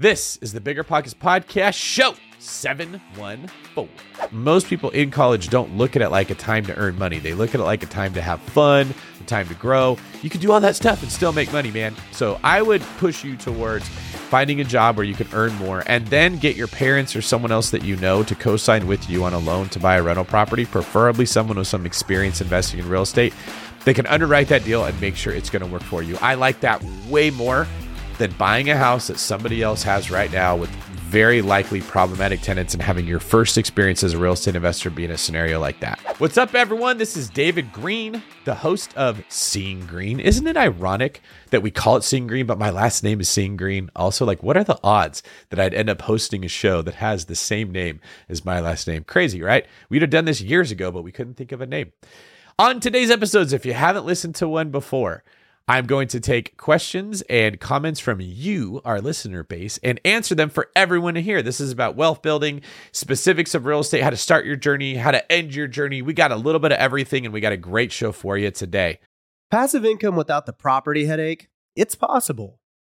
This is the Bigger Pockets Podcast Show 714. Most people in college don't look at it like a time to earn money. They look at it like a time to have fun, a time to grow. You can do all that stuff and still make money, man. So I would push you towards finding a job where you can earn more and then get your parents or someone else that you know to co sign with you on a loan to buy a rental property, preferably someone with some experience investing in real estate. They can underwrite that deal and make sure it's going to work for you. I like that way more than buying a house that somebody else has right now with very likely problematic tenants and having your first experience as a real estate investor be in a scenario like that. What's up, everyone? This is David Greene, the host of Seeing Greene. Isn't it ironic that we call it Seeing Greene, but my last name is Seeing Greene? Also, like, what are the odds that I'd end up hosting a show that has the same name as my last name? Crazy, right? We'd have done this years ago, but we couldn't think of a name. On today's episodes, if you haven't listened to one before, I'm going to take questions and comments from you, our listener base, and answer them for everyone to hear. This is about wealth building, specifics of real estate, how to start your journey, how to end your journey. We got a little bit of everything, and we got a great show for you today. Passive income without the property headache? It's possible.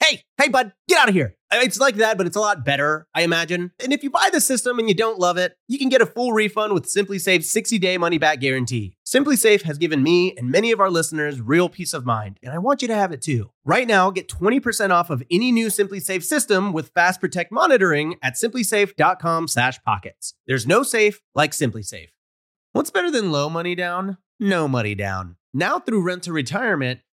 Hey, hey, bud, get out of here. It's like that, but it's a lot better, I imagine. And if you buy the system and you don't love it, you can get a full refund with SimpliSafe's 60 day money back guarantee. SimpliSafe has given me and many of our listeners real peace of mind, and I want you to have it too. Right now, get 20% off of any new SimpliSafe system with Fast Protect monitoring at simplisafe.com/pockets. There's no safe like SimpliSafe. What's better than low money down? No money down. Now through Rent to Retirement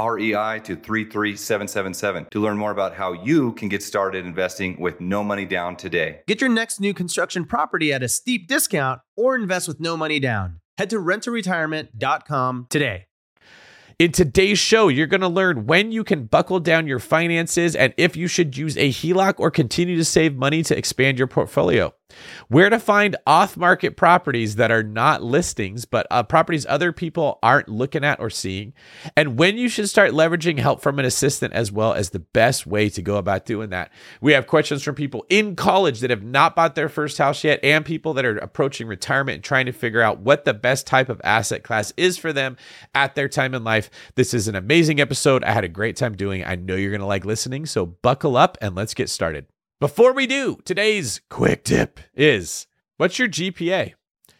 REI to 33777 to learn more about how you can get started investing with no money down today. Get your next new construction property at a steep discount or invest with no money down. Head to renttoretirement.com today. In today's show, you're going to learn when you can buckle down your finances and if you should use a HELOC or continue to save money to expand your portfolio. Where to find off market properties that are not listings, but uh, properties other people aren't looking at or seeing, and when you should start leveraging help from an assistant as well as the best way to go about doing that. We have questions from people in college that have not bought their first house yet, and people that are approaching retirement and trying to figure out what the best type of asset class is for them at their time in life. This is an amazing episode. I had a great time doing. I know you're going to like listening, so buckle up and let's get started. Before we do, today's quick tip is what's your GPA?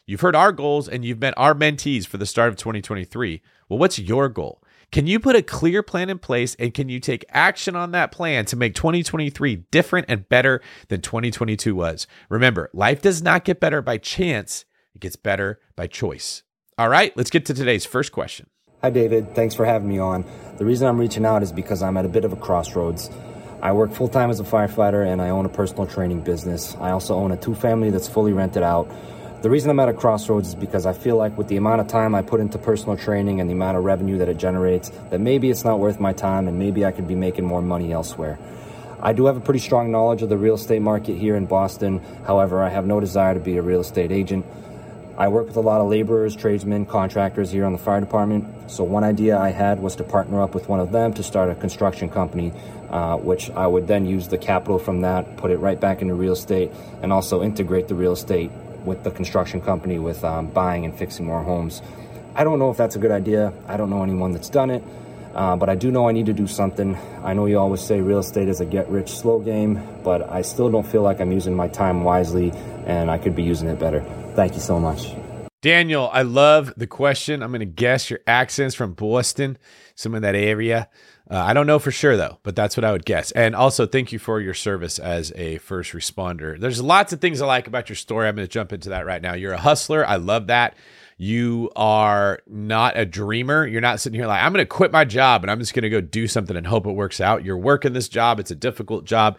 You've heard our goals and you've met our mentees for the start of 2023. Well, what's your goal? Can you put a clear plan in place and can you take action on that plan to make 2023 different and better than 2022 was? Remember, life does not get better by chance, it gets better by choice. All right, let's get to today's first question. Hi, David. Thanks for having me on. The reason I'm reaching out is because I'm at a bit of a crossroads. I work full time as a firefighter and I own a personal training business. I also own a two family that's fully rented out. The reason I'm at a crossroads is because I feel like with the amount of time I put into personal training and the amount of revenue that it generates, that maybe it's not worth my time and maybe I could be making more money elsewhere. I do have a pretty strong knowledge of the real estate market here in Boston. However, I have no desire to be a real estate agent. I work with a lot of laborers, tradesmen, contractors here on the fire department. So, one idea I had was to partner up with one of them to start a construction company, uh, which I would then use the capital from that, put it right back into real estate, and also integrate the real estate with the construction company with um, buying and fixing more homes. I don't know if that's a good idea. I don't know anyone that's done it. Uh, but I do know I need to do something. I know you always say real estate is a get rich slow game, but I still don't feel like I'm using my time wisely and I could be using it better. Thank you so much. Daniel, I love the question. I'm going to guess your accent's from Boston, some of that area. Uh, I don't know for sure though, but that's what I would guess. And also, thank you for your service as a first responder. There's lots of things I like about your story. I'm going to jump into that right now. You're a hustler. I love that. You are not a dreamer. You're not sitting here like, I'm going to quit my job and I'm just going to go do something and hope it works out. You're working this job, it's a difficult job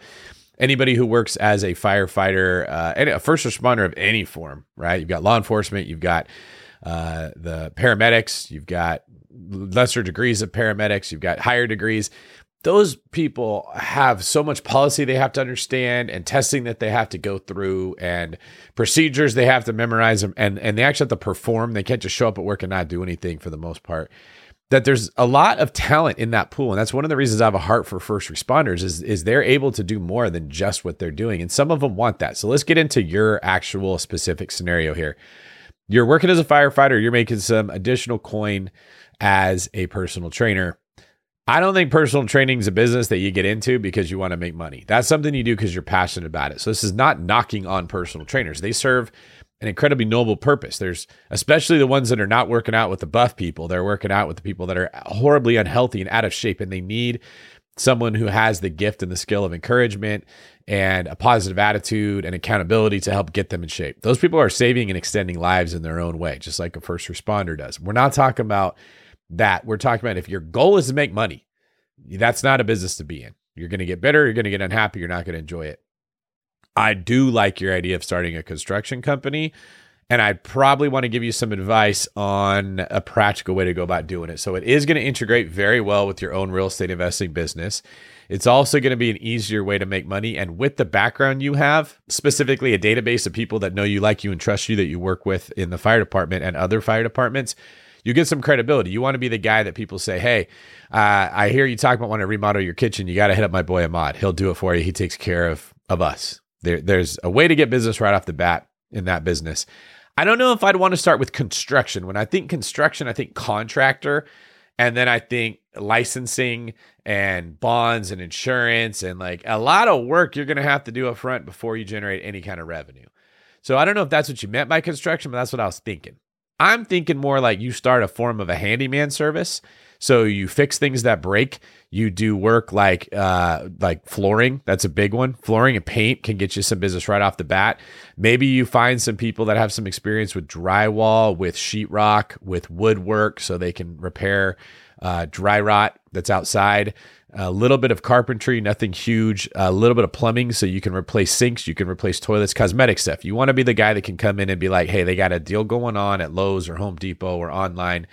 anybody who works as a firefighter uh, and a first responder of any form, right? You've got law enforcement, you've got uh, the paramedics, you've got lesser degrees of paramedics, you've got higher degrees. Those people have so much policy they have to understand and testing that they have to go through and procedures they have to memorize and, and they actually have to perform. They can't just show up at work and not do anything for the most part that there's a lot of talent in that pool and that's one of the reasons I have a heart for first responders is is they're able to do more than just what they're doing and some of them want that. So let's get into your actual specific scenario here. You're working as a firefighter, you're making some additional coin as a personal trainer. I don't think personal training is a business that you get into because you want to make money. That's something you do because you're passionate about it. So this is not knocking on personal trainers. They serve an incredibly noble purpose. There's especially the ones that are not working out with the buff people. They're working out with the people that are horribly unhealthy and out of shape, and they need someone who has the gift and the skill of encouragement and a positive attitude and accountability to help get them in shape. Those people are saving and extending lives in their own way, just like a first responder does. We're not talking about that. We're talking about if your goal is to make money, that's not a business to be in. You're going to get bitter, you're going to get unhappy, you're not going to enjoy it. I do like your idea of starting a construction company. And I probably want to give you some advice on a practical way to go about doing it. So it is going to integrate very well with your own real estate investing business. It's also going to be an easier way to make money. And with the background you have, specifically a database of people that know you, like you, and trust you that you work with in the fire department and other fire departments, you get some credibility. You want to be the guy that people say, hey, uh, I hear you talk about wanting to remodel your kitchen. You got to hit up my boy Ahmad. He'll do it for you. He takes care of, of us. There, there's a way to get business right off the bat in that business. I don't know if I'd want to start with construction. When I think construction, I think contractor, and then I think licensing and bonds and insurance and like a lot of work you're going to have to do up front before you generate any kind of revenue. So I don't know if that's what you meant by construction, but that's what I was thinking. I'm thinking more like you start a form of a handyman service so you fix things that break. You do work like uh, like flooring. That's a big one. Flooring and paint can get you some business right off the bat. Maybe you find some people that have some experience with drywall, with sheetrock, with woodwork, so they can repair uh, dry rot that's outside. A little bit of carpentry, nothing huge. A little bit of plumbing, so you can replace sinks, you can replace toilets, cosmetic stuff. You want to be the guy that can come in and be like, "Hey, they got a deal going on at Lowe's or Home Depot or online."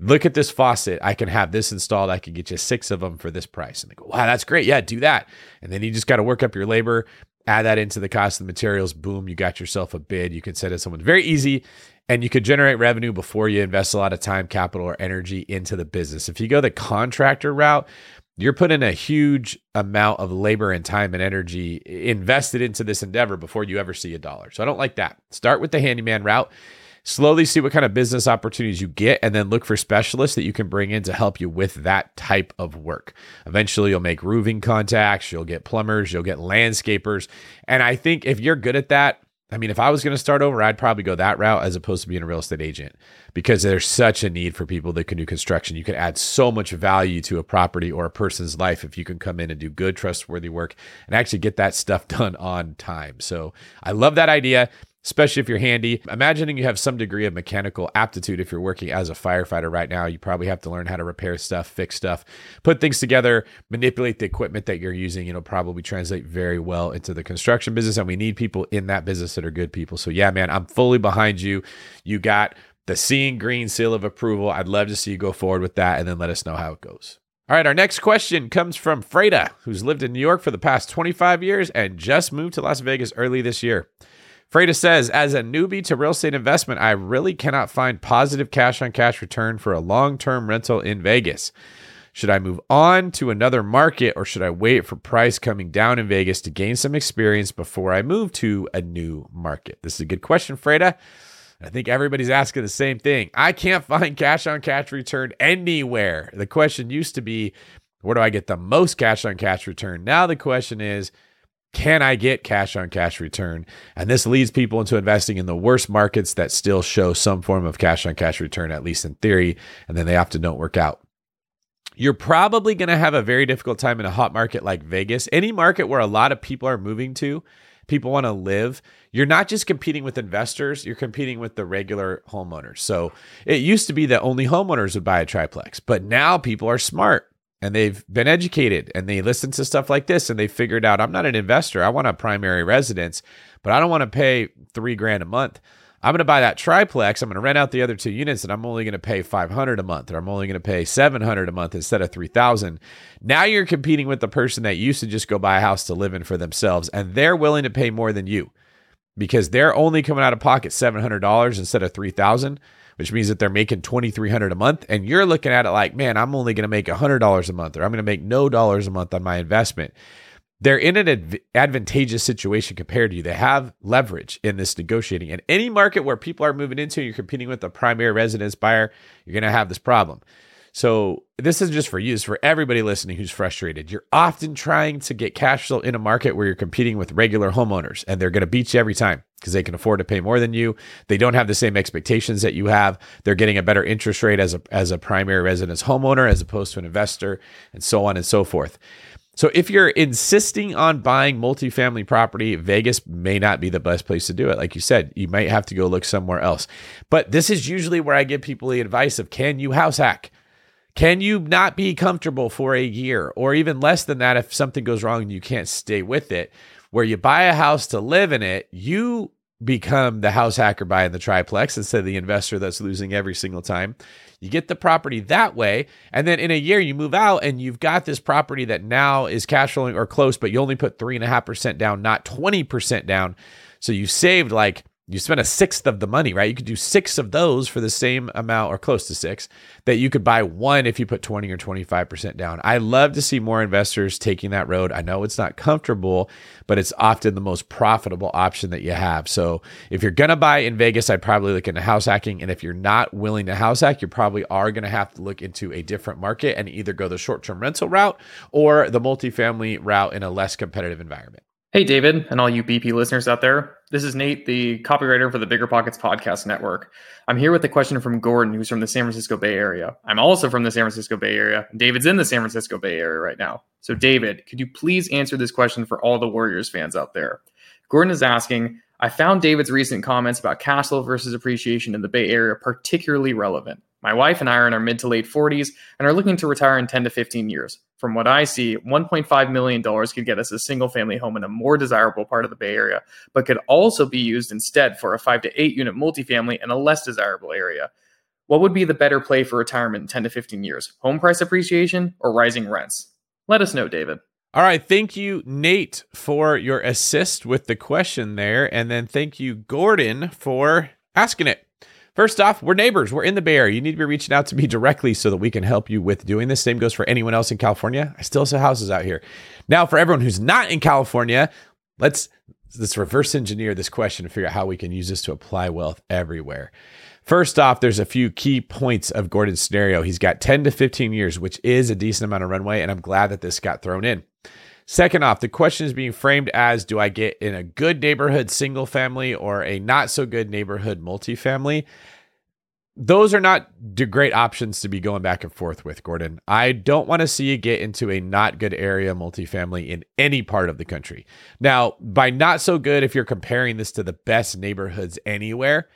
Look at this faucet. I can have this installed. I can get you six of them for this price. And they go, wow, that's great. Yeah, do that. And then you just got to work up your labor add that into the cost of the materials. Boom, you got yourself a bid. You can send it to someone very easy and you could generate revenue before you invest a lot of time, capital, or energy into the business. If you go the contractor route, you're putting a huge amount of labor and time and energy invested into this endeavor before you ever see a dollar. So I don't like that. Start with the handyman route slowly see what kind of business opportunities you get and then look for specialists that you can bring in to help you with that type of work. Eventually, you'll make roofing contacts, you'll get plumbers, you'll get landscapers. And I think if you're good at that, I mean, if I was going to start over, I'd probably go that route as opposed to being a real estate agent because there's such a need for people that can do construction. You can add so much value to a property or a person's life if you can come in and do good, trustworthy work and actually get that stuff done on time. So I love that idea especially if you're handy. Imagining you have some degree of mechanical aptitude if you're working as a firefighter right now, you probably have to learn how to repair stuff, fix stuff, put things together, manipulate the equipment that you're using. It'll probably translate very well into the construction business. And we need people in that business that are good people. So, yeah, man, I'm fully behind you. You got the seeing green seal of approval. I'd love to see you go forward with that and then let us know how it goes. All right, our next question comes from Freda, who's lived in New York for the past 25 years and just moved to Las Vegas early this year. Freda says, as a newbie to real estate investment, I really cannot find positive cash on cash return for a long term rental in Vegas. Should I move on to another market or should I wait for price coming down in Vegas to gain some experience before I move to a new market? This is a good question, Freda. I think everybody's asking the same thing. I can't find cash on cash return anywhere. The question used to be, where do I get the most cash on cash return? Now the question is, can I get cash on cash return? And this leads people into investing in the worst markets that still show some form of cash on cash return, at least in theory, and then they often don't work out. You're probably going to have a very difficult time in a hot market like Vegas, any market where a lot of people are moving to, people want to live. You're not just competing with investors, you're competing with the regular homeowners. So it used to be that only homeowners would buy a triplex, but now people are smart and they've been educated and they listen to stuff like this and they figured out I'm not an investor. I want a primary residence, but I don't want to pay three grand a month. I'm going to buy that triplex. I'm going to rent out the other two units and I'm only going to pay 500 a month or I'm only going to pay 700 a month instead of 3000. Now you're competing with the person that used to just go buy a house to live in for themselves and they're willing to pay more than you because they're only coming out of pocket $700 instead of 3000 which means that they're making 2300 a month and you're looking at it like, man, I'm only going to make $100 a month or I'm going to make no dollars a month on my investment. They're in an adv- advantageous situation compared to you. They have leverage in this negotiating. And any market where people are moving into, you're competing with a primary residence buyer, you're going to have this problem. So this is just for you, it's for everybody listening who's frustrated. You're often trying to get cash flow in a market where you're competing with regular homeowners and they're going to beat you every time because they can afford to pay more than you. They don't have the same expectations that you have. They're getting a better interest rate as a as a primary residence homeowner as opposed to an investor and so on and so forth. So if you're insisting on buying multifamily property, Vegas may not be the best place to do it. Like you said, you might have to go look somewhere else. But this is usually where I give people the advice of can you house hack? Can you not be comfortable for a year or even less than that if something goes wrong and you can't stay with it? Where you buy a house to live in it, you become the house hacker buying the triplex instead of the investor that's losing every single time. You get the property that way. And then in a year, you move out and you've got this property that now is cash flowing or close, but you only put 3.5% down, not 20% down. So you saved like you spend a sixth of the money, right? You could do six of those for the same amount or close to six that you could buy one if you put 20 or 25% down. I love to see more investors taking that road. I know it's not comfortable, but it's often the most profitable option that you have. So if you're going to buy in Vegas, I'd probably look into house hacking. And if you're not willing to house hack, you probably are going to have to look into a different market and either go the short term rental route or the multifamily route in a less competitive environment. Hey, David, and all you BP listeners out there. This is Nate, the copywriter for the Bigger Pockets Podcast Network. I'm here with a question from Gordon, who's from the San Francisco Bay Area. I'm also from the San Francisco Bay Area. David's in the San Francisco Bay Area right now. So, David, could you please answer this question for all the Warriors fans out there? Gordon is asking I found David's recent comments about cash flow versus appreciation in the Bay Area particularly relevant. My wife and I are in our mid to late 40s and are looking to retire in 10 to 15 years. From what I see, $1.5 million could get us a single family home in a more desirable part of the Bay Area, but could also be used instead for a 5 to 8 unit multifamily in a less desirable area. What would be the better play for retirement in 10 to 15 years? Home price appreciation or rising rents? Let us know, David. All right. Thank you, Nate, for your assist with the question there. And then thank you, Gordon, for asking it. First off, we're neighbors. We're in the Bay Area. You need to be reaching out to me directly so that we can help you with doing this. Same goes for anyone else in California. I still sell houses out here. Now, for everyone who's not in California, let's let's reverse engineer this question to figure out how we can use this to apply wealth everywhere. First off, there's a few key points of Gordon's scenario. He's got 10 to 15 years, which is a decent amount of runway, and I'm glad that this got thrown in. Second off, the question is being framed as do I get in a good neighborhood single family or a not so good neighborhood multifamily? Those are not great options to be going back and forth with, Gordon. I don't want to see you get into a not good area multifamily in any part of the country. Now, by not so good, if you're comparing this to the best neighborhoods anywhere,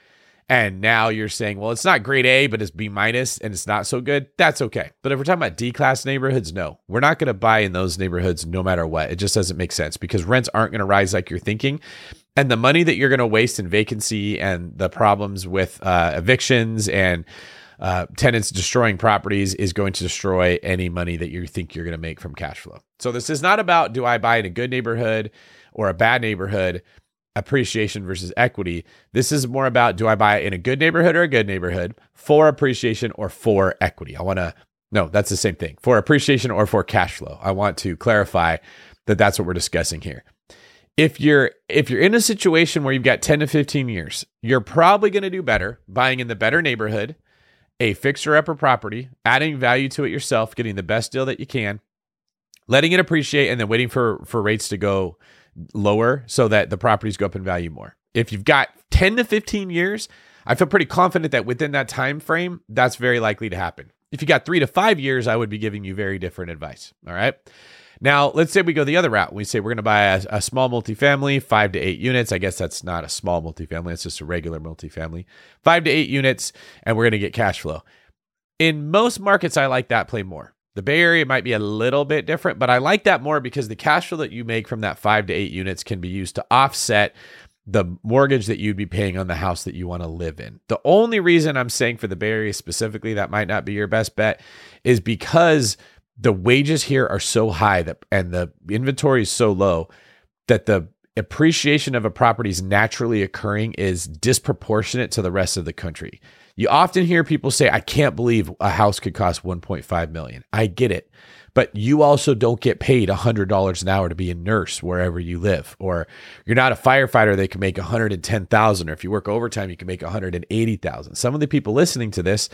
and now you're saying, well, it's not grade A, but it's B minus and it's not so good, that's okay. But if we're talking about D class neighborhoods, no, we're not going to buy in those neighborhoods no matter what. It just doesn't make sense because rents aren't going to rise like you're thinking. And the money that you're going to waste in vacancy and the problems with uh, evictions and uh, tenants destroying properties is going to destroy any money that you think you're going to make from cash flow. So this is not about do I buy in a good neighborhood or a bad neighborhood appreciation versus equity. This is more about do I buy in a good neighborhood or a good neighborhood for appreciation or for equity? I want to, no, that's the same thing for appreciation or for cash flow. I want to clarify that that's what we're discussing here. If you're if you're in a situation where you've got 10 to 15 years, you're probably going to do better buying in the better neighborhood, a fixer upper property, adding value to it yourself, getting the best deal that you can, letting it appreciate and then waiting for for rates to go lower so that the properties go up in value more. If you've got 10 to 15 years, I feel pretty confident that within that time frame, that's very likely to happen. If you got 3 to 5 years, I would be giving you very different advice, all right? Now, let's say we go the other route. We say we're going to buy a, a, small multifamily, five to eight units. I guess that's not a small multifamily, it's just a regular multifamily. Five to eight units, and we're going to get cash flow. In most markets, I like that play more. The Bay Area might be a little bit different, but I like that more because the cash flow that you make from that five to eight units can be used to offset the mortgage that you'd be paying on the house that you want to live in. The only reason I'm saying for the Bay Area specifically that might not be your best bet is because the wages here are so high that and the inventory is so low that the appreciation of a property is naturally occurring is disproportionate to the rest of the country. You often hear people say, I can't believe a house could cost 1.5 million. I get it. But you also don't get paid $100 an hour to be a nurse wherever you live. Or you're not a firefighter, they can make 110,000. Or if you work overtime, you can make 180,000. Some of the people listening to this,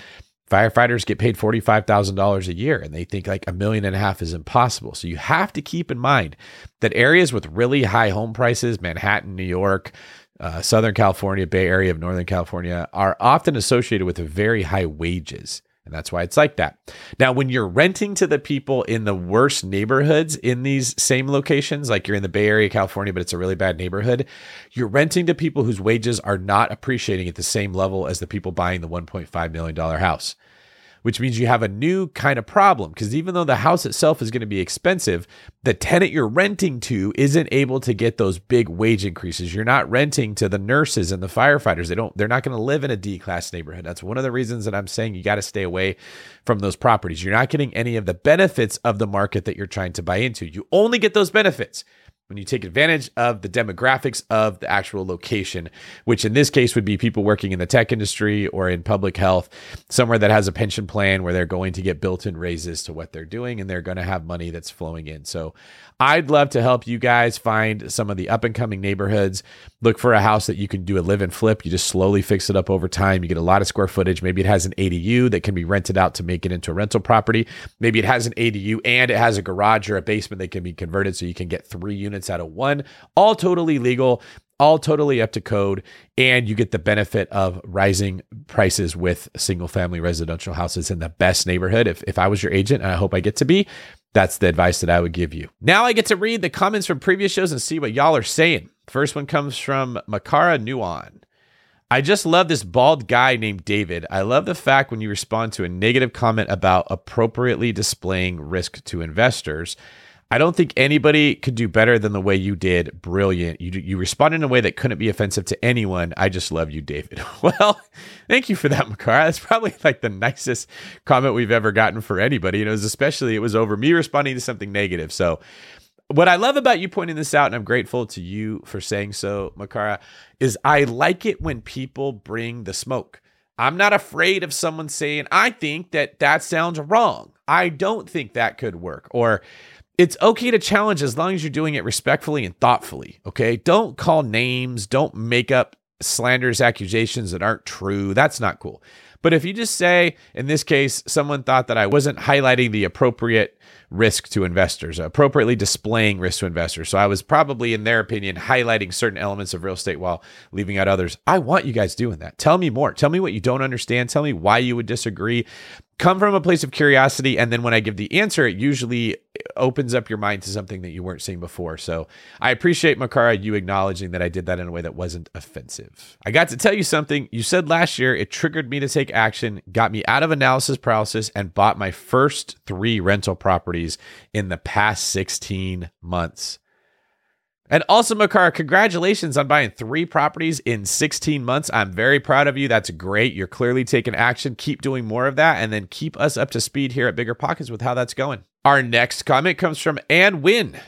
firefighters get paid $45,000 a year and they think like a million and a half is impossible. So you have to keep in mind that areas with really high home prices, Manhattan, New York, uh, Southern California, Bay Area of Northern California, are often associated with very high wages. And that's why it's like that. Now, when you're renting to the people in the worst neighborhoods in these same locations, like you're in the Bay Area, California, but it's a really bad neighborhood, you're renting to people whose wages are not appreciating at the same level as the people buying the $1.5 million house which means you have a new kind of problem because even though the house itself is going to be expensive, the tenant you're renting to isn't able to get those big wage increases. You're not renting to the nurses and the firefighters. They don't they're not going to live in a D-class neighborhood. That's one of the reasons that I'm saying you got to stay away from those properties. You're not getting any of the benefits of the market that you're trying to buy into. You only get those benefits when you take advantage of the demographics of the actual location, which in this case would be people working in the tech industry or in public health, somewhere that has a pension plan where they're going to get built in raises to what they're doing and they're going to have money that's flowing in. So I'd love to help you guys find some of the up and coming neighborhoods. Look for a house that you can do a live and flip. You just slowly fix it up over time. You get a lot of square footage. Maybe it has an ADU that can be rented out to make it into a rental property. Maybe it has an ADU and it has a garage or a basement that can be converted so you can get three units out of one. All totally legal all totally up to code and you get the benefit of rising prices with single family residential houses in the best neighborhood if, if i was your agent and i hope i get to be that's the advice that I would give you. Now I get to read the comments from previous shows and see what y'all are saying. First one comes from Makara Nuon. I just love this bald guy named David. I love the fact when you respond to a negative comment about appropriately displaying risk to investors. I don't think anybody could do better than the way you did. Brilliant. You you responded in a way that couldn't be offensive to anyone. I just love you, David. Well, thank you for that, Makara. That's probably like the nicest comment we've ever gotten for anybody. And it was especially it was over me responding to something negative. So what I love about you pointing this out, and I'm grateful to you for saying so, Makara, is I like it when people bring the smoke. I'm not afraid of someone saying, I think that that sounds wrong. I don't think that could work. Or it's okay to challenge as long as you're doing it respectfully and thoughtfully. Okay. Don't call names, don't make up slanderous accusations that aren't true. That's not cool. But if you just say, in this case, someone thought that I wasn't highlighting the appropriate risk to investors, appropriately displaying risk to investors. So I was probably, in their opinion, highlighting certain elements of real estate while leaving out others. I want you guys doing that. Tell me more. Tell me what you don't understand. Tell me why you would disagree come from a place of curiosity and then when i give the answer it usually opens up your mind to something that you weren't seeing before. So i appreciate makara you acknowledging that i did that in a way that wasn't offensive. I got to tell you something. You said last year it triggered me to take action got me out of analysis paralysis and bought my first three rental properties in the past 16 months and also, Makara, congratulations on buying three properties in 16 months. I'm very proud of you. That's great. You're clearly taking action. Keep doing more of that and then keep us up to speed here at Bigger Pockets with how that's going. Our next comment comes from Ann Wynn.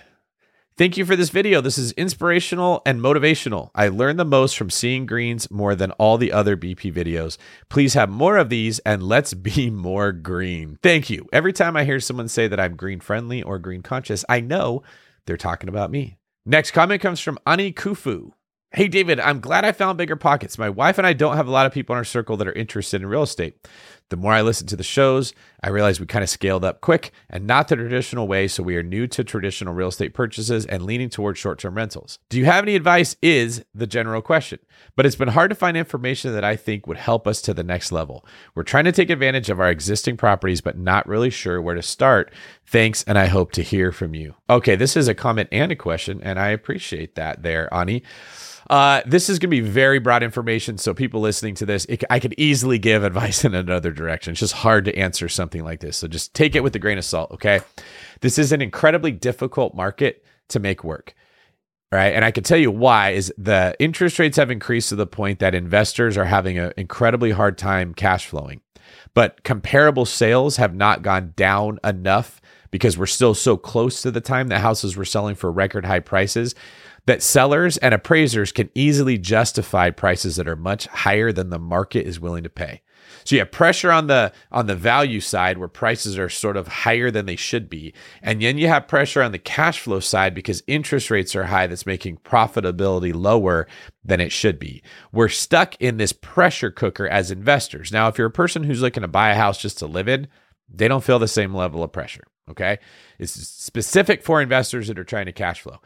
Thank you for this video. This is inspirational and motivational. I learned the most from seeing greens more than all the other BP videos. Please have more of these and let's be more green. Thank you. Every time I hear someone say that I'm green friendly or green conscious, I know they're talking about me. Next comment comes from Ani Kufu. Hey, David, I'm glad I found bigger pockets. My wife and I don't have a lot of people in our circle that are interested in real estate. The more I listen to the shows, I realize we kind of scaled up quick and not the traditional way. So we are new to traditional real estate purchases and leaning towards short term rentals. Do you have any advice? Is the general question. But it's been hard to find information that I think would help us to the next level. We're trying to take advantage of our existing properties, but not really sure where to start. Thanks, and I hope to hear from you. Okay, this is a comment and a question, and I appreciate that there, Ani. Uh, this is going to be very broad information. So, people listening to this, it, I could easily give advice in another direction. It's just hard to answer something like this. So, just take it with a grain of salt. Okay. This is an incredibly difficult market to make work. Right. And I can tell you why is the interest rates have increased to the point that investors are having an incredibly hard time cash flowing. But comparable sales have not gone down enough because we're still so close to the time that houses were selling for record high prices that sellers and appraisers can easily justify prices that are much higher than the market is willing to pay. So you have pressure on the on the value side where prices are sort of higher than they should be. And then you have pressure on the cash flow side because interest rates are high that's making profitability lower than it should be. We're stuck in this pressure cooker as investors. Now, if you're a person who's looking to buy a house just to live in, they don't feel the same level of pressure. Okay. It's specific for investors that are trying to cash flow.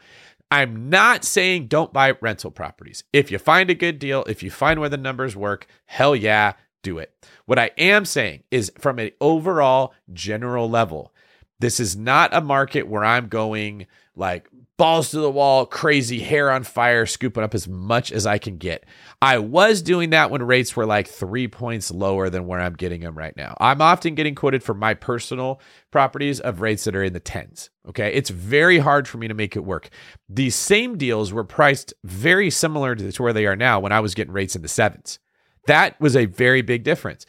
I'm not saying don't buy rental properties. If you find a good deal, if you find where the numbers work, hell yeah, do it. What I am saying is from an overall general level, this is not a market where I'm going like balls to the wall, crazy hair on fire, scooping up as much as I can get. I was doing that when rates were like three points lower than where I'm getting them right now. I'm often getting quoted for my personal properties of rates that are in the tens. Okay. It's very hard for me to make it work. These same deals were priced very similar to where they are now when I was getting rates in the sevens. That was a very big difference.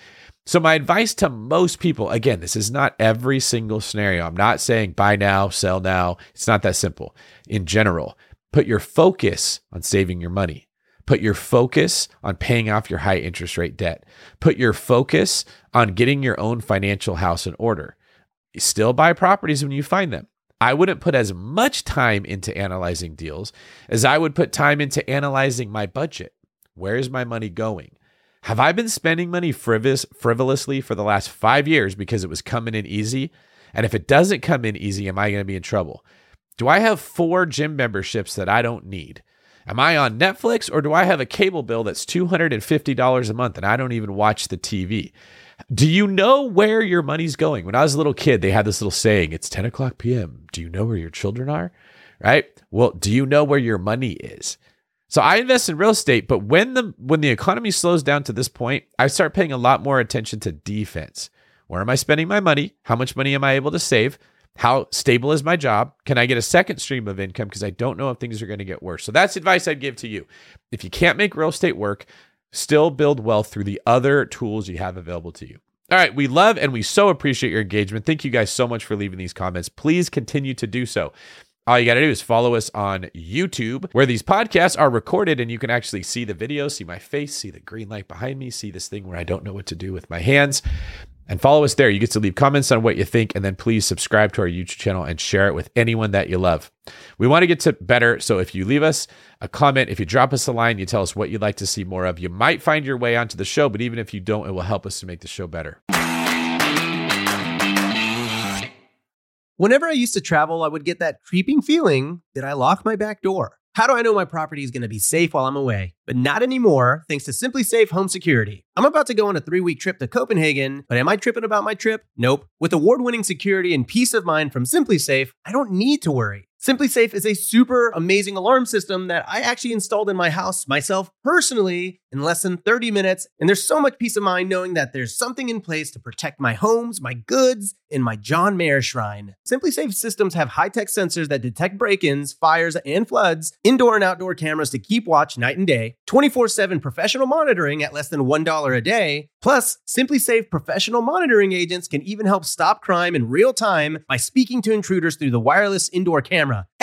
So, my advice to most people again, this is not every single scenario. I'm not saying buy now, sell now. It's not that simple. In general, put your focus on saving your money. Put your focus on paying off your high interest rate debt. Put your focus on getting your own financial house in order. Still buy properties when you find them. I wouldn't put as much time into analyzing deals as I would put time into analyzing my budget. Where is my money going? Have I been spending money frivolous, frivolously for the last five years because it was coming in easy? And if it doesn't come in easy, am I going to be in trouble? Do I have four gym memberships that I don't need? Am I on Netflix or do I have a cable bill that's $250 a month and I don't even watch the TV? Do you know where your money's going? When I was a little kid, they had this little saying, it's 10 o'clock p.m. Do you know where your children are? Right? Well, do you know where your money is? So I invest in real estate, but when the when the economy slows down to this point, I start paying a lot more attention to defense. Where am I spending my money? How much money am I able to save? How stable is my job? Can I get a second stream of income because I don't know if things are going to get worse. So that's advice I'd give to you. If you can't make real estate work, still build wealth through the other tools you have available to you. All right, we love and we so appreciate your engagement. Thank you guys so much for leaving these comments. Please continue to do so. All you got to do is follow us on YouTube, where these podcasts are recorded and you can actually see the video, see my face, see the green light behind me, see this thing where I don't know what to do with my hands. And follow us there. You get to leave comments on what you think, and then please subscribe to our YouTube channel and share it with anyone that you love. We want to get to better. So if you leave us a comment, if you drop us a line, you tell us what you'd like to see more of, you might find your way onto the show. But even if you don't, it will help us to make the show better. Whenever I used to travel, I would get that creeping feeling that I lock my back door. How do I know my property is going to be safe while I'm away? But not anymore, thanks to SimpliSafe Home Security. I'm about to go on a three week trip to Copenhagen, but am I tripping about my trip? Nope. With award winning security and peace of mind from SimpliSafe, I don't need to worry. SimpliSafe is a super amazing alarm system that I actually installed in my house myself personally in less than 30 minutes. And there's so much peace of mind knowing that there's something in place to protect my homes, my goods, and my John Mayer shrine. SimpliSafe systems have high tech sensors that detect break ins, fires, and floods, indoor and outdoor cameras to keep watch night and day, 24 7 professional monitoring at less than $1 a day. Plus, SimpliSafe professional monitoring agents can even help stop crime in real time by speaking to intruders through the wireless indoor camera.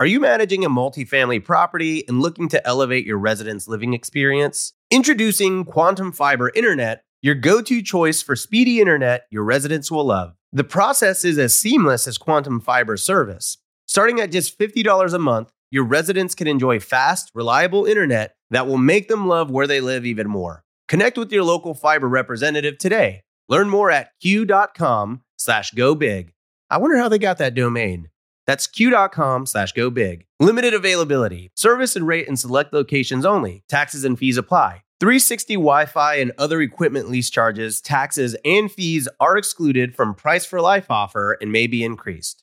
Are you managing a multifamily property and looking to elevate your residents' living experience? Introducing Quantum Fiber Internet, your go to choice for speedy internet your residents will love. The process is as seamless as Quantum Fiber service. Starting at just $50 a month, your residents can enjoy fast, reliable internet that will make them love where they live even more. Connect with your local fiber representative today. Learn more at q.com slash go big. I wonder how they got that domain. That's q.com slash go big. Limited availability. Service and rate in select locations only. Taxes and fees apply. 360 Wi Fi and other equipment lease charges, taxes, and fees are excluded from price for life offer and may be increased.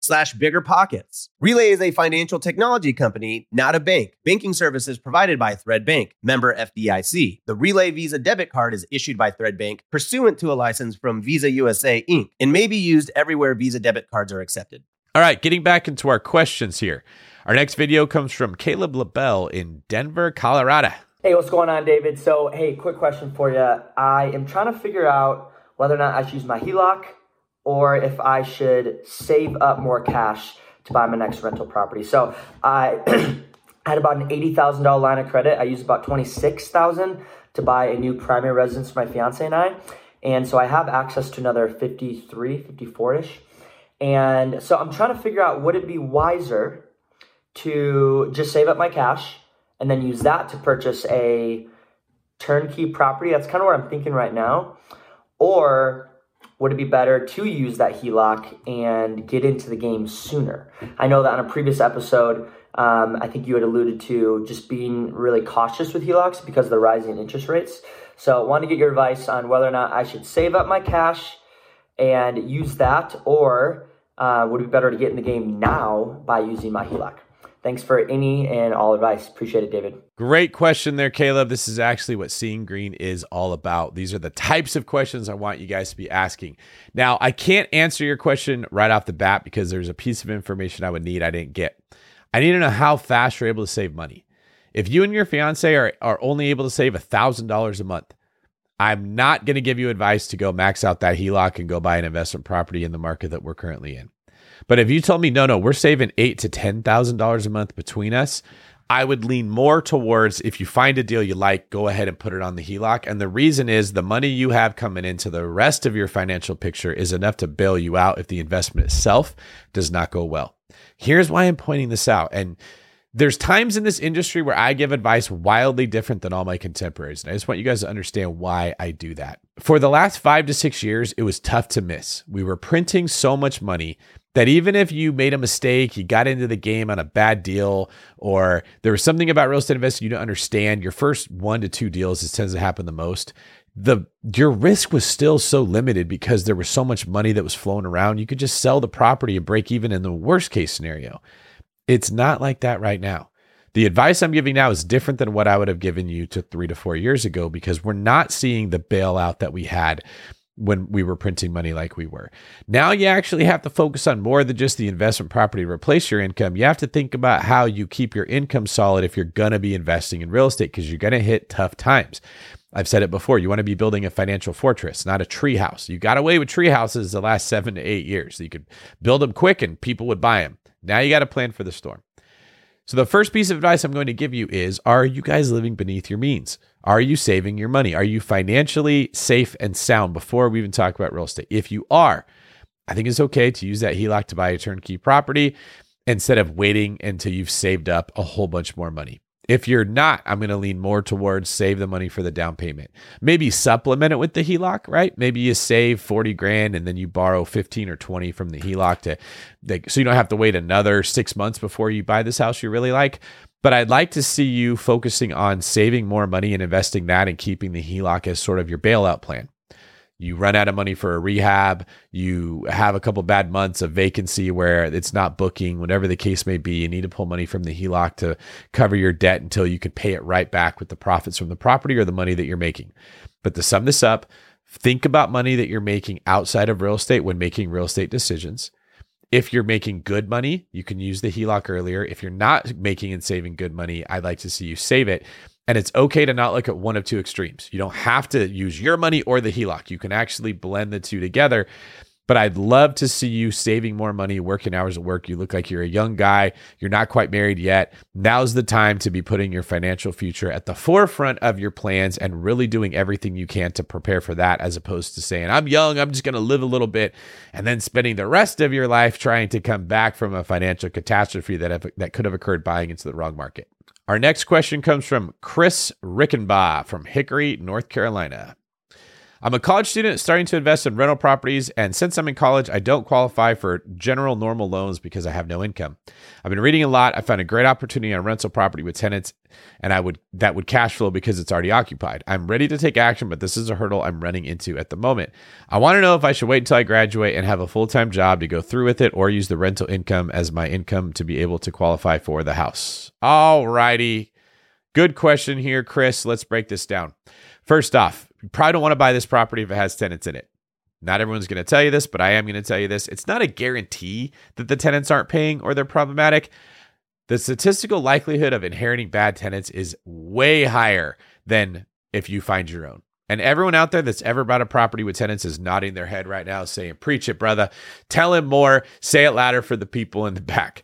slash biggerpockets. Relay is a financial technology company, not a bank. Banking services provided by Thread Bank, member FDIC. The Relay Visa debit card is issued by Thread Bank pursuant to a license from Visa USA Inc. and may be used everywhere Visa debit cards are accepted. All right, getting back into our questions here. Our next video comes from Caleb LaBelle in Denver, Colorado. Hey, what's going on, David? So, hey, quick question for you. I am trying to figure out whether or not I should use my HELOC or if I should save up more cash to buy my next rental property. So, I had about an $80,000 line of credit. I used about 26,000 to buy a new primary residence for my fiance and I. And so I have access to another 53, 54-ish. And so I'm trying to figure out would it be wiser to just save up my cash and then use that to purchase a turnkey property? That's kind of what I'm thinking right now. Or would it be better to use that HELOC and get into the game sooner? I know that on a previous episode, um, I think you had alluded to just being really cautious with HELOCs because of the rising interest rates. So, I want to get your advice on whether or not I should save up my cash and use that, or uh, would it be better to get in the game now by using my HELOC? Thanks for any and all advice. Appreciate it, David. Great question there, Caleb. This is actually what Seeing Greene is all about. These are the types of questions I want you guys to be asking. Now, I can't answer your question right off the bat because there's a piece of information I would need I didn't get. I need to know how fast you're able to save money. If you and your fiance are, are only able to save $1,000 a month, I'm not going to give you advice to go max out that HELOC and go buy an investment property in the market that we're currently in. But if you told me, no, no, we're saving eight to ten thousand dollars a month between us, I would lean more towards if you find a deal you like, go ahead and put it on the HELOC. And the reason is the money you have coming into the rest of your financial picture is enough to bail you out if the investment itself does not go well. Here's why I'm pointing this out. And there's times in this industry where I give advice wildly different than all my contemporaries. And I just want you guys to understand why I do that. For the last five to six years, it was tough to miss. We were printing so much money that even if you made a mistake, you got into the game on a bad deal, or there was something about real estate investing you don't understand, your first one to two deals, this tends to happen the most. The your risk was still so limited because there was so much money that was flowing around. You could just sell the property and break even in the worst case scenario. It's not like that right now. The advice I'm giving now is different than what I would have given you to three to four years ago because we're not seeing the bailout that we had when we were printing money like we were. Now you actually have to focus on more than just the investment property to replace your income. You have to think about how you keep your income solid if you're going to be investing in real estate because you're going to hit tough times. I've said it before. You want to be building a financial fortress, not a tree house. You got away with tree houses the last seven to eight years. So you could build them quick and people would buy them. Now you got to plan for the storm. So, the first piece of advice I'm going to give you is Are you guys living beneath your means? Are you saving your money? Are you financially safe and sound before we even talk about real estate? If you are, I think it's okay to use that HELOC to buy a turnkey property instead of waiting until you've saved up a whole bunch more money. If you're not, I'm going to lean more towards save the money for the down payment. Maybe supplement it with the HELOC, right? Maybe you save 40 grand and then you borrow 15 or 20 from the HELOC to like, so you don't have to wait another 6 months before you buy this house you really like. But I'd like to see you focusing on saving more money and investing that and keeping the HELOC as sort of your bailout plan you run out of money for a rehab, you have a couple bad months of vacancy where it's not booking, whatever the case may be, you need to pull money from the HELOC to cover your debt until you can pay it right back with the profits from the property or the money that you're making. But to sum this up, think about money that you're making outside of real estate when making real estate decisions. If you're making good money, you can use the HELOC earlier. If you're not making and saving good money, I'd like to see you save it and it's okay to not look at one of two extremes. You don't have to use your money or the HELOC. You can actually blend the two together. But I'd love to see you saving more money, working hours at work. You look like you're a young guy. You're not quite married yet. Now's the time to be putting your financial future at the forefront of your plans and really doing everything you can to prepare for that, as opposed to saying, I'm young, I'm just going to live a little bit, and then spending the rest of your life trying to come back from a financial catastrophe that, have, that could have occurred buying into the wrong market. Our next question comes from Chris Rickenbaugh from Hickory, North Carolina. I'm a college student starting to invest in rental properties, and since I'm in college, I don't qualify for general normal loans because I have no income. I've been reading a lot. I found a great opportunity on rental property with tenants, and I would that would cash flow because it's already occupied. I'm ready to take action, but this is a hurdle I'm running into at the moment. I want to know if I should wait until I graduate and have a full time job to go through with it, or use the rental income as my income to be able to qualify for the house. All righty. Good question here, Chris. Let's break this down. First off, you probably don't want to buy this property if it has tenants in it. Not everyone's going to tell you this, but I am going to tell you this. It's not a guarantee that the tenants aren't paying or they're problematic. The statistical likelihood of inheriting bad tenants is way higher than if you find your own. And everyone out there that's ever bought a property with tenants is nodding their head right now, saying, Preach it, brother. Tell him more. Say it louder for the people in the back.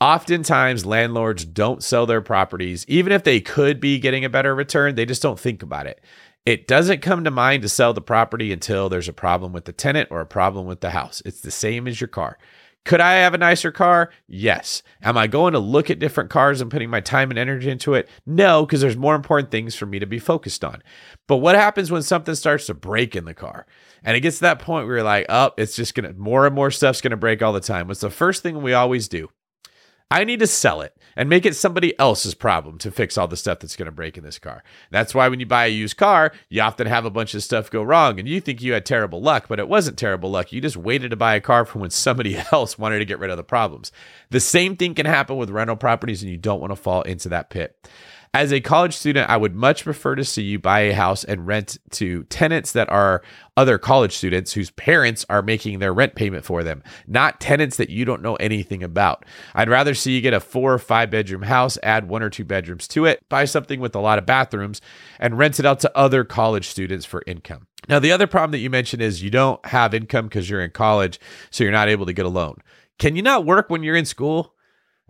Oftentimes, landlords don't sell their properties, even if they could be getting a better return, they just don't think about it. It doesn't come to mind to sell the property until there's a problem with the tenant or a problem with the house. It's the same as your car. Could I have a nicer car? Yes. Am I going to look at different cars and putting my time and energy into it? No, because there's more important things for me to be focused on. But what happens when something starts to break in the car? And it gets to that point where you're like, oh, it's just going to, more and more stuff's going to break all the time. What's the first thing we always do? I need to sell it and make it somebody else's problem to fix all the stuff that's going to break in this car. That's why when you buy a used car, you often have a bunch of stuff go wrong and you think you had terrible luck, but it wasn't terrible luck. You just waited to buy a car from when somebody else wanted to get rid of the problems. The same thing can happen with rental properties and you don't want to fall into that pit. As a college student, I would much prefer to see you buy a house and rent to tenants that are other college students whose parents are making their rent payment for them, not tenants that you don't know anything about. I'd rather see you get a four or five bedroom house, add one or two bedrooms to it, buy something with a lot of bathrooms, and rent it out to other college students for income. Now, the other problem that you mentioned is you don't have income because you're in college, so you're not able to get a loan. Can you not work when you're in school?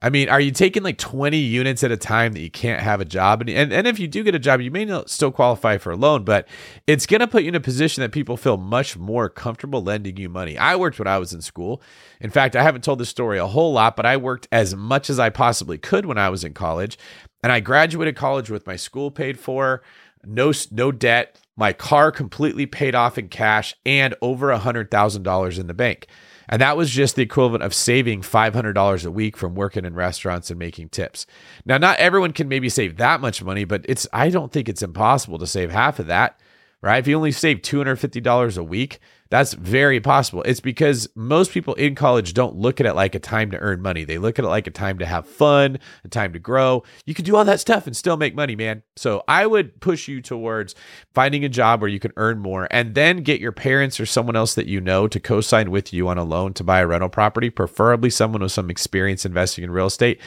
I mean, are you taking like 20 units at a time that you can't have a job? And, and, and if you do get a job, you may not still qualify for a loan, but it's going to put you in a position that people feel much more comfortable lending you money. I worked when I was in school. In fact, I haven't told this story a whole lot, but I worked as much as I possibly could when I was in college. And I graduated college with my school paid for, no, no debt, my car completely paid off in cash, and over $100,000 in the bank. And that was just the equivalent of saving $500 a week from working in restaurants and making tips. Now, not everyone can maybe save that much money, but it's I don't think it's impossible to save half of that, right? If you only save $250 a week, that's very possible. It's because most people in college don't look at it like a time to earn money. They look at it like a time to have fun, a time to grow. You can do all that stuff and still make money, man. So I would push you towards finding a job where you can earn more and then get your parents or someone else that you know to co sign with you on a loan to buy a rental property, preferably someone with some experience investing in real estate.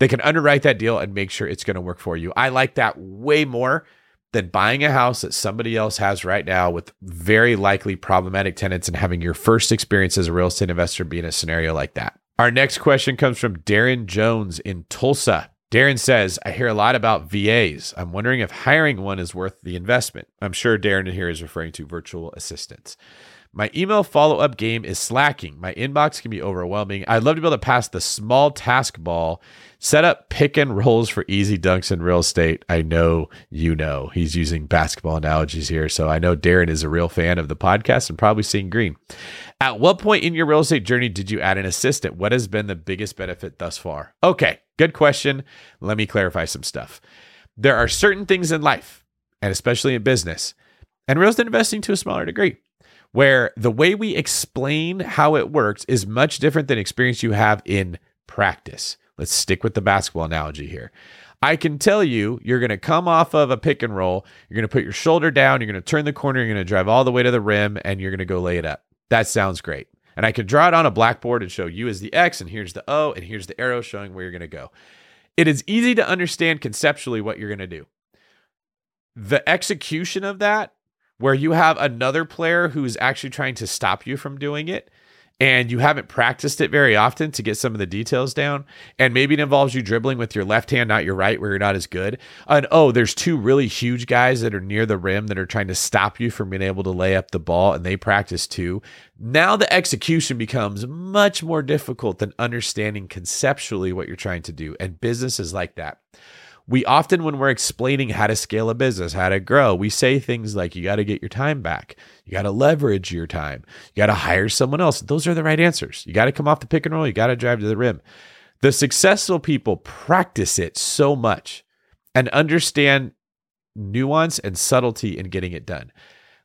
They can underwrite that deal and make sure it's going to work for you. I like that way more than buying a house that somebody else has right now with very likely problematic tenants and having your first experience as a real estate investor be in a scenario like that. Our next question comes from Darren Jones in Tulsa. Darren says, I hear a lot about VAs. I'm wondering if hiring one is worth the investment. I'm sure Darren here is referring to virtual assistants. My email follow up game is slacking. My inbox can be overwhelming. I'd love to be able to pass the small task ball, set up pick and rolls for easy dunks in real estate. I know you know. He's using basketball analogies here. So I know Darren is a real fan of the podcast and probably Seeing Greene. At what point in your real estate journey did you add an assistant? What has been the biggest benefit thus far? Okay, good question. Let me clarify some stuff. There are certain things in life, and especially in business, and real estate investing to a smaller degree where the way we explain how it works is much different than experience you have in practice. Let's stick with the basketball analogy here. I can tell you, you're going to come off of a pick and roll. You're going to put your shoulder down. You're going to turn the corner. You're going to drive all the way to the rim and you're going to go lay it up. That sounds great. And I could draw it on a blackboard and show you as the X, and here's the O, and here's the arrow showing where you're going to go. It is easy to understand conceptually what you're going to do. The execution of that where you have another player who's actually trying to stop you from doing it and you haven't practiced it very often to get some of the details down. And maybe it involves you dribbling with your left hand, not your right, where you're not as good. And oh, there's two really huge guys that are near the rim that are trying to stop you from being able to lay up the ball, and they practice too. Now the execution becomes much more difficult than understanding conceptually what you're trying to do. And business is like that we often, when we're explaining how to scale a business, how to grow, we say things like, you got to get your time back. You got to leverage your time. You got to hire someone else. Those are the right answers. You got to come off the pick and roll. You got to drive to the rim. The successful people practice it so much and understand nuance and subtlety in getting it done.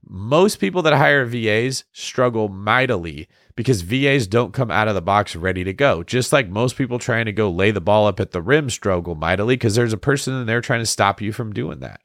Most people that hire VAs struggle mightily because VAs don't come out of the box ready to go. Just like most people trying to go lay the ball up at the rim struggle mightily because there's a person in there trying to stop you from doing that.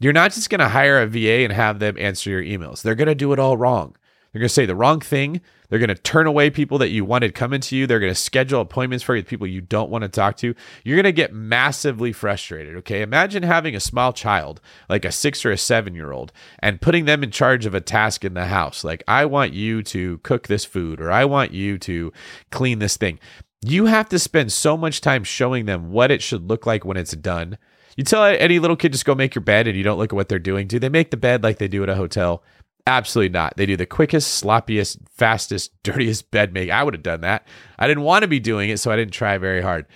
You're not just going to hire a VA and have them answer your emails. They're going to do it all wrong. They're going to say the wrong thing. They're going to turn away people that you wanted coming to you. They're going to schedule appointments for you with people you don't want to talk to. You're going to get massively frustrated. Okay. Imagine having a small child, like a six or a seven year old, and putting them in charge of a task in the house. Like, I want you to cook this food, or I want you to clean this thing. You have to spend so much time showing them what it should look like when it's done. You tell any little kid just go make your bed and you don't look at what they're doing. Do they make the bed like they do at a hotel? Absolutely not. They do the quickest, sloppiest, fastest, dirtiest bed make. I would have done that. I didn't want to be doing it, so I didn't try very hard.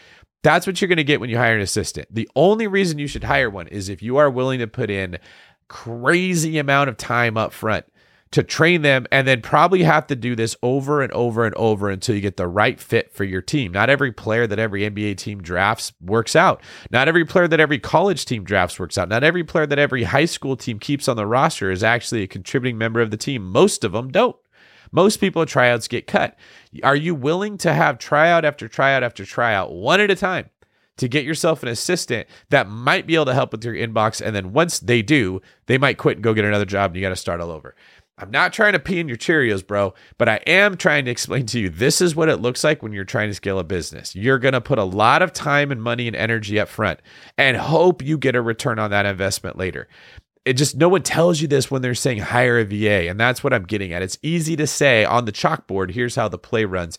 That's what you're going to get when you hire an assistant. The only reason you should hire one is if you are willing to put in crazy amount of time up front to train them and then probably have to do this over and over and over until you get the right fit for your team. Not every player that every NBA team drafts works out. Not every player that every college team drafts works out. Not every player that every high school team keeps on the roster is actually a contributing member of the team. Most of them don't. Most people at tryouts get cut. Are you willing to have tryout after tryout after tryout, one at a time, to get yourself an assistant that might be able to help with your inbox. And then once they do, they might quit and go get another job and you got to start all over. I'm not trying to pee in your Cheerios, bro, but I am trying to explain to you this is what it looks like when you're trying to scale a business. You're going to put a lot of time and money and energy up front and hope you get a return on that investment later. It just no one tells you this when they're saying hire a VA. And that's what I'm getting at. It's easy to say on the chalkboard, here's how the play runs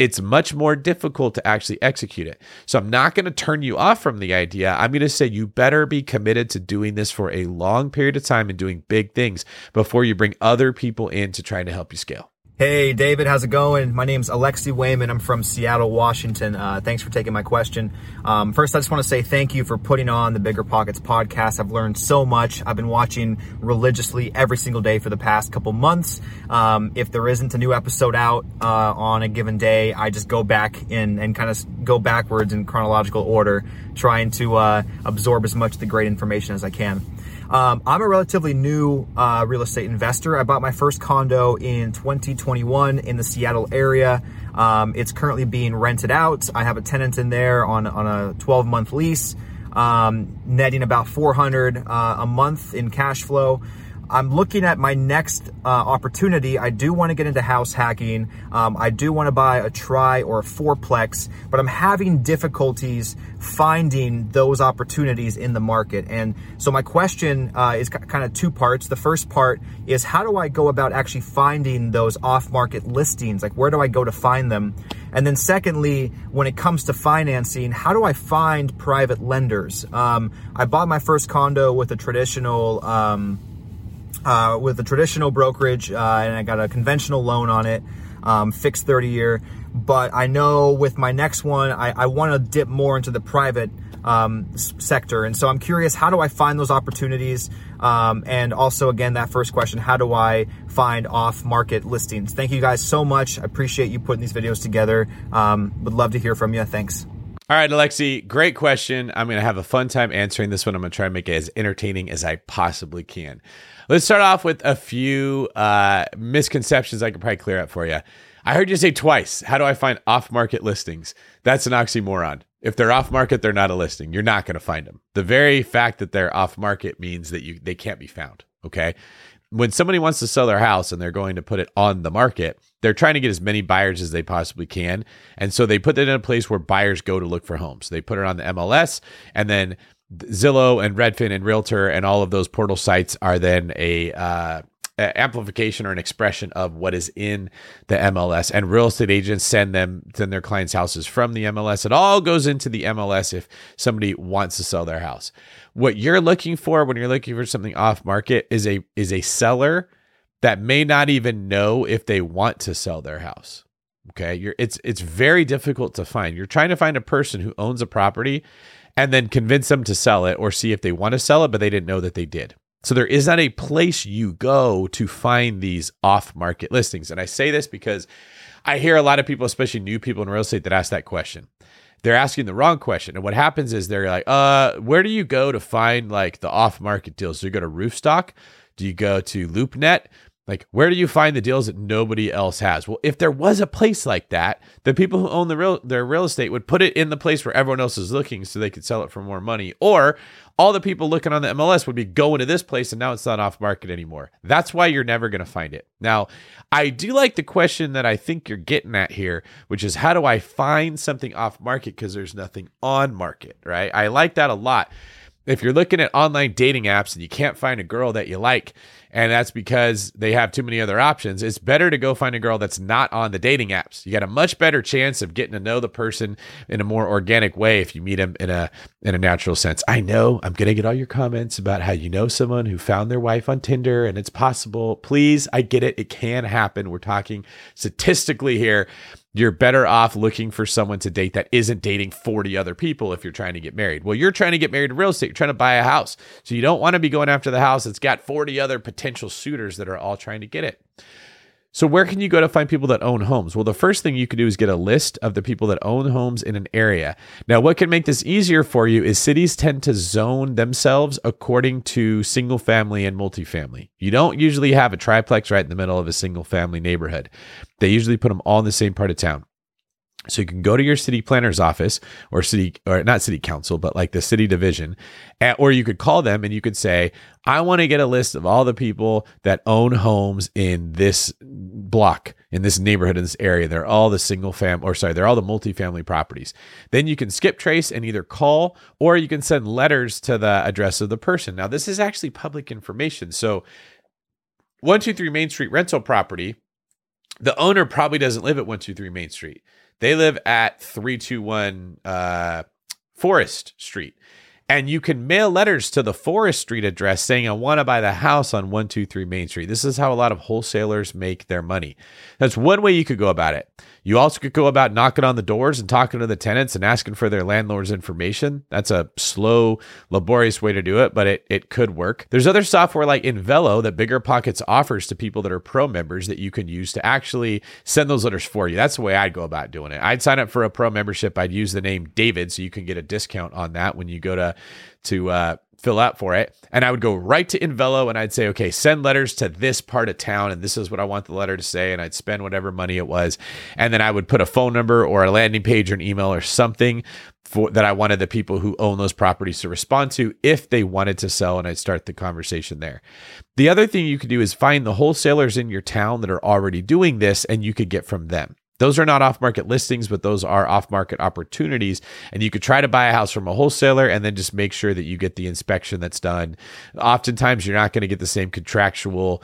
it's much more difficult to actually execute it. So I'm not going to turn you off from the idea. I'm going to say you better be committed to doing this for a long period of time and doing big things before you bring other people in to try to help you scale. Hey, David, how's it going? My name's Alexi Wayman. I'm from Seattle, Washington. Uh, thanks for taking my question. Um, first, I just want to say thank you for putting on the Bigger Pockets podcast. I've learned so much. I've been watching religiously every single day for the past couple months. Um, if there isn't a new episode out uh, on a given day, I just go back in and kind of go backwards in chronological order, trying to uh, absorb as much of the great information as I can. Um, I'm a relatively new uh, real estate investor. I bought my first condo in 2021 in the Seattle area. Um, it's currently being rented out. I have a tenant in there on, on a 12 month lease, um, netting about 400 uh, a month in cash flow. I'm looking at my next uh, opportunity. I do want to get into house hacking. Um, I do want to buy a tri or a fourplex, but I'm having difficulties finding those opportunities in the market. And so my question uh, is kind of two parts. The first part is how do I go about actually finding those off market listings? Like where do I go to find them? And then secondly, when it comes to financing, how do I find private lenders? Um, I bought my first condo with a traditional, um, uh, with a traditional brokerage, uh, and I got a conventional loan on it, um, fixed 30 year. But I know with my next one, I, I want to dip more into the private um, sector. And so I'm curious, how do I find those opportunities? Um, and also, again, that first question, how do I find off market listings? Thank you guys so much. I appreciate you putting these videos together. Um, would love to hear from you. Thanks. All right, Alexi, great question. I'm going to have a fun time answering this one. I'm going to try and make it as entertaining as I possibly can. Let's start off with a few uh, misconceptions I could probably clear up for you. I heard you say twice, how do I find off market listings? That's an oxymoron. If they're off market, they're not a listing. You're not going to find them. The very fact that they're off market means that you they can't be found. Okay. When somebody wants to sell their house and they're going to put it on the market, they're trying to get as many buyers as they possibly can. And so they put it in a place where buyers go to look for homes. They put it on the MLS and then Zillow and Redfin and Realtor and all of those portal sites are then a uh, amplification or an expression of what is in the MLS. And real estate agents send them send their clients' houses from the MLS. It all goes into the MLS if somebody wants to sell their house. What you're looking for when you're looking for something off market is a is a seller that may not even know if they want to sell their house. Okay, you're it's it's very difficult to find. You're trying to find a person who owns a property and then convince them to sell it or see if they want to sell it, but they didn't know that they did. So there is not a place you go to find these off market listings. And I say this because I hear a lot of people, especially new people in real estate, that ask that question. They're asking the wrong question. And what happens is they're like, uh, where do you go to find like the off market deals? Do you go to Roofstock? Do you go to LoopNet? Like, where do you find the deals that nobody else has? Well, if there was a place like that, the people who own the real their real estate would put it in the place where everyone else is looking so they could sell it for more money. Or all the people looking on the MLS would be going to this place and now it's not off market anymore. That's why you're never going to find it. Now, I do like the question that I think you're getting at here, which is how do I find something off market because there's nothing on market, right? I like that a lot. If you're looking at online dating apps and you can't find a girl that you like, and that's because they have too many other options. It's better to go find a girl that's not on the dating apps. You got a much better chance of getting to know the person in a more organic way if you meet them in a in a natural sense. I know I'm going to get all your comments about how you know someone who found their wife on Tinder and it's possible. Please, I get it. It can happen. We're talking statistically here you're better off looking for someone to date that isn't dating 40 other people if you're trying to get married. Well, you're trying to get married in real estate, you're trying to buy a house. So you don't want to be going after the house that's got 40 other potential suitors that are all trying to get it. So, where can you go to find people that own homes? Well, the first thing you can do is get a list of the people that own homes in an area. Now, what can make this easier for you is cities tend to zone themselves according to single family and multifamily. You don't usually have a triplex right in the middle of a single family neighborhood, they usually put them all in the same part of town. So you can go to your city planner's office or city or not city council, but like the city division, or you could call them and you could say, "I want to get a list of all the people that own homes in this block, in this neighborhood, in this area. They're all the single fam, or sorry, they're all the multifamily properties." Then you can skip trace and either call or you can send letters to the address of the person. Now this is actually public information, so one two three Main Street rental property. The owner probably doesn't live at 123 Main Street. They live at 321 uh, Forest Street. And you can mail letters to the Forest Street address saying, I want to buy the house on 123 Main Street. This is how a lot of wholesalers make their money. That's one way you could go about it. You also could go about knocking on the doors and talking to the tenants and asking for their landlord's information. That's a slow, laborious way to do it, but it, it could work. There's other software like Envelo that Bigger Pockets offers to people that are pro members that you can use to actually send those letters for you. That's the way I'd go about doing it. I'd sign up for a pro membership. I'd use the name David so you can get a discount on that when you go to to uh, fill out for it. And I would go right to Envelo and I'd say, okay, send letters to this part of town. And this is what I want the letter to say. And I'd spend whatever money it was. And then I would put a phone number or a landing page or an email or something for that I wanted the people who own those properties to respond to if they wanted to sell. And I'd start the conversation there. The other thing you could do is find the wholesalers in your town that are already doing this and you could get from them. Those are not off market listings, but those are off market opportunities. And you could try to buy a house from a wholesaler and then just make sure that you get the inspection that's done. Oftentimes, you're not going to get the same contractual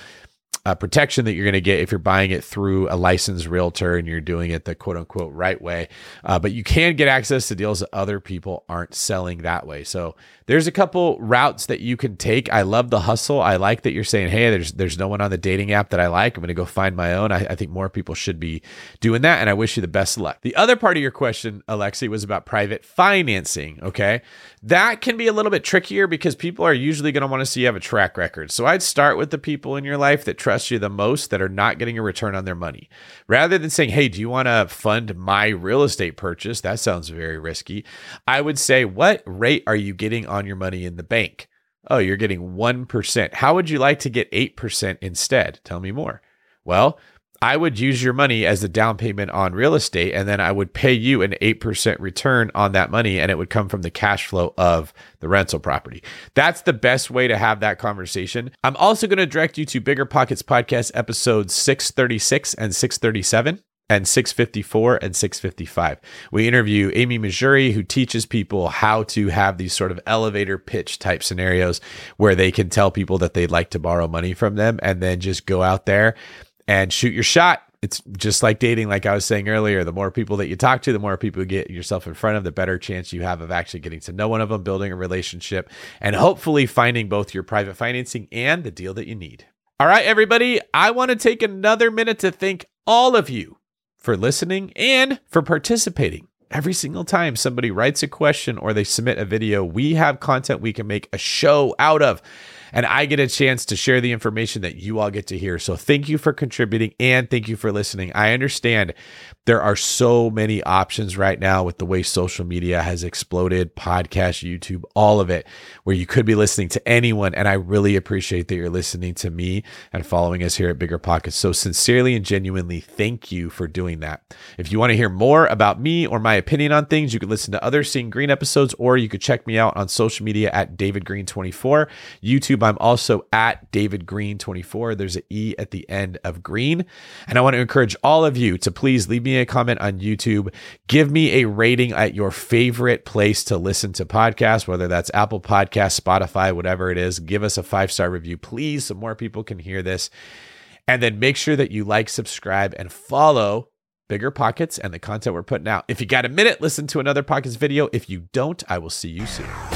uh, protection that you're going to get if you're buying it through a licensed realtor and you're doing it the quote unquote right way. Uh, but you can get access to deals that other people aren't selling that way. So there's a couple routes that you can take. I love the hustle. I like that you're saying, hey, there's there's no one on the dating app that I like. I'm going to go find my own. I, I think more people should be doing that, and I wish you the best of luck. The other part of your question, Alexi, was about private financing. Okay, that can be a little bit trickier because people are usually going to want to see you have a track record. So I'd start with the people in your life that trust you the most that are not getting a return on their money. Rather than saying, hey, do you want to fund my real estate purchase? That sounds very risky. I would say, what rate are you getting on your money in the bank? Oh, you're getting 1%. How would you like to get 8% instead? Tell me more. Well, I would use your money as a down payment on real estate, and then I would pay you an 8% return on that money, and it would come from the cash flow of the rental property. That's the best way to have that conversation. I'm also going to direct you to Bigger Pockets Podcast episodes 636 and 637 and 654 and 655. We interview Amy Mahjoory, who teaches people how to have these sort of elevator pitch type scenarios where they can tell people that they'd like to borrow money from them and then just go out there and shoot your shot. It's just like dating, like I was saying earlier. The more people that you talk to, the more people you get yourself in front of, the better chance you have of actually getting to know one of them, building a relationship, and hopefully finding both your private financing and the deal that you need. All right, everybody, I want to take another minute to thank all of you for listening and for participating. Every single time somebody writes a question or they submit a video, we have content we can make a show out of and I get a chance to share the information that you all get to hear. So thank you for contributing and thank you for listening. I understand there are so many options right now with the way social media has exploded podcast, YouTube, all of it, where you could be listening to anyone. And I really appreciate that you're listening to me and following us here at Bigger Pockets. So, sincerely and genuinely, thank you for doing that. If you want to hear more about me or my opinion on things, you can listen to other Seeing Greene episodes or you could check me out on social media at David Greene24. YouTube, I'm also at David Greene24. There's an E at the end of green. And I want to encourage all of you to please leave me a comment on YouTube. Give me a rating at your favorite place to listen to podcasts, whether that's Apple Podcasts, Spotify, whatever it is. Give us a five star review, please, so more people can hear this. And then make sure that you like, subscribe, and follow Bigger Pockets and the content we're putting out. If you got a minute, listen to another Pockets video. If you don't, I will see you soon.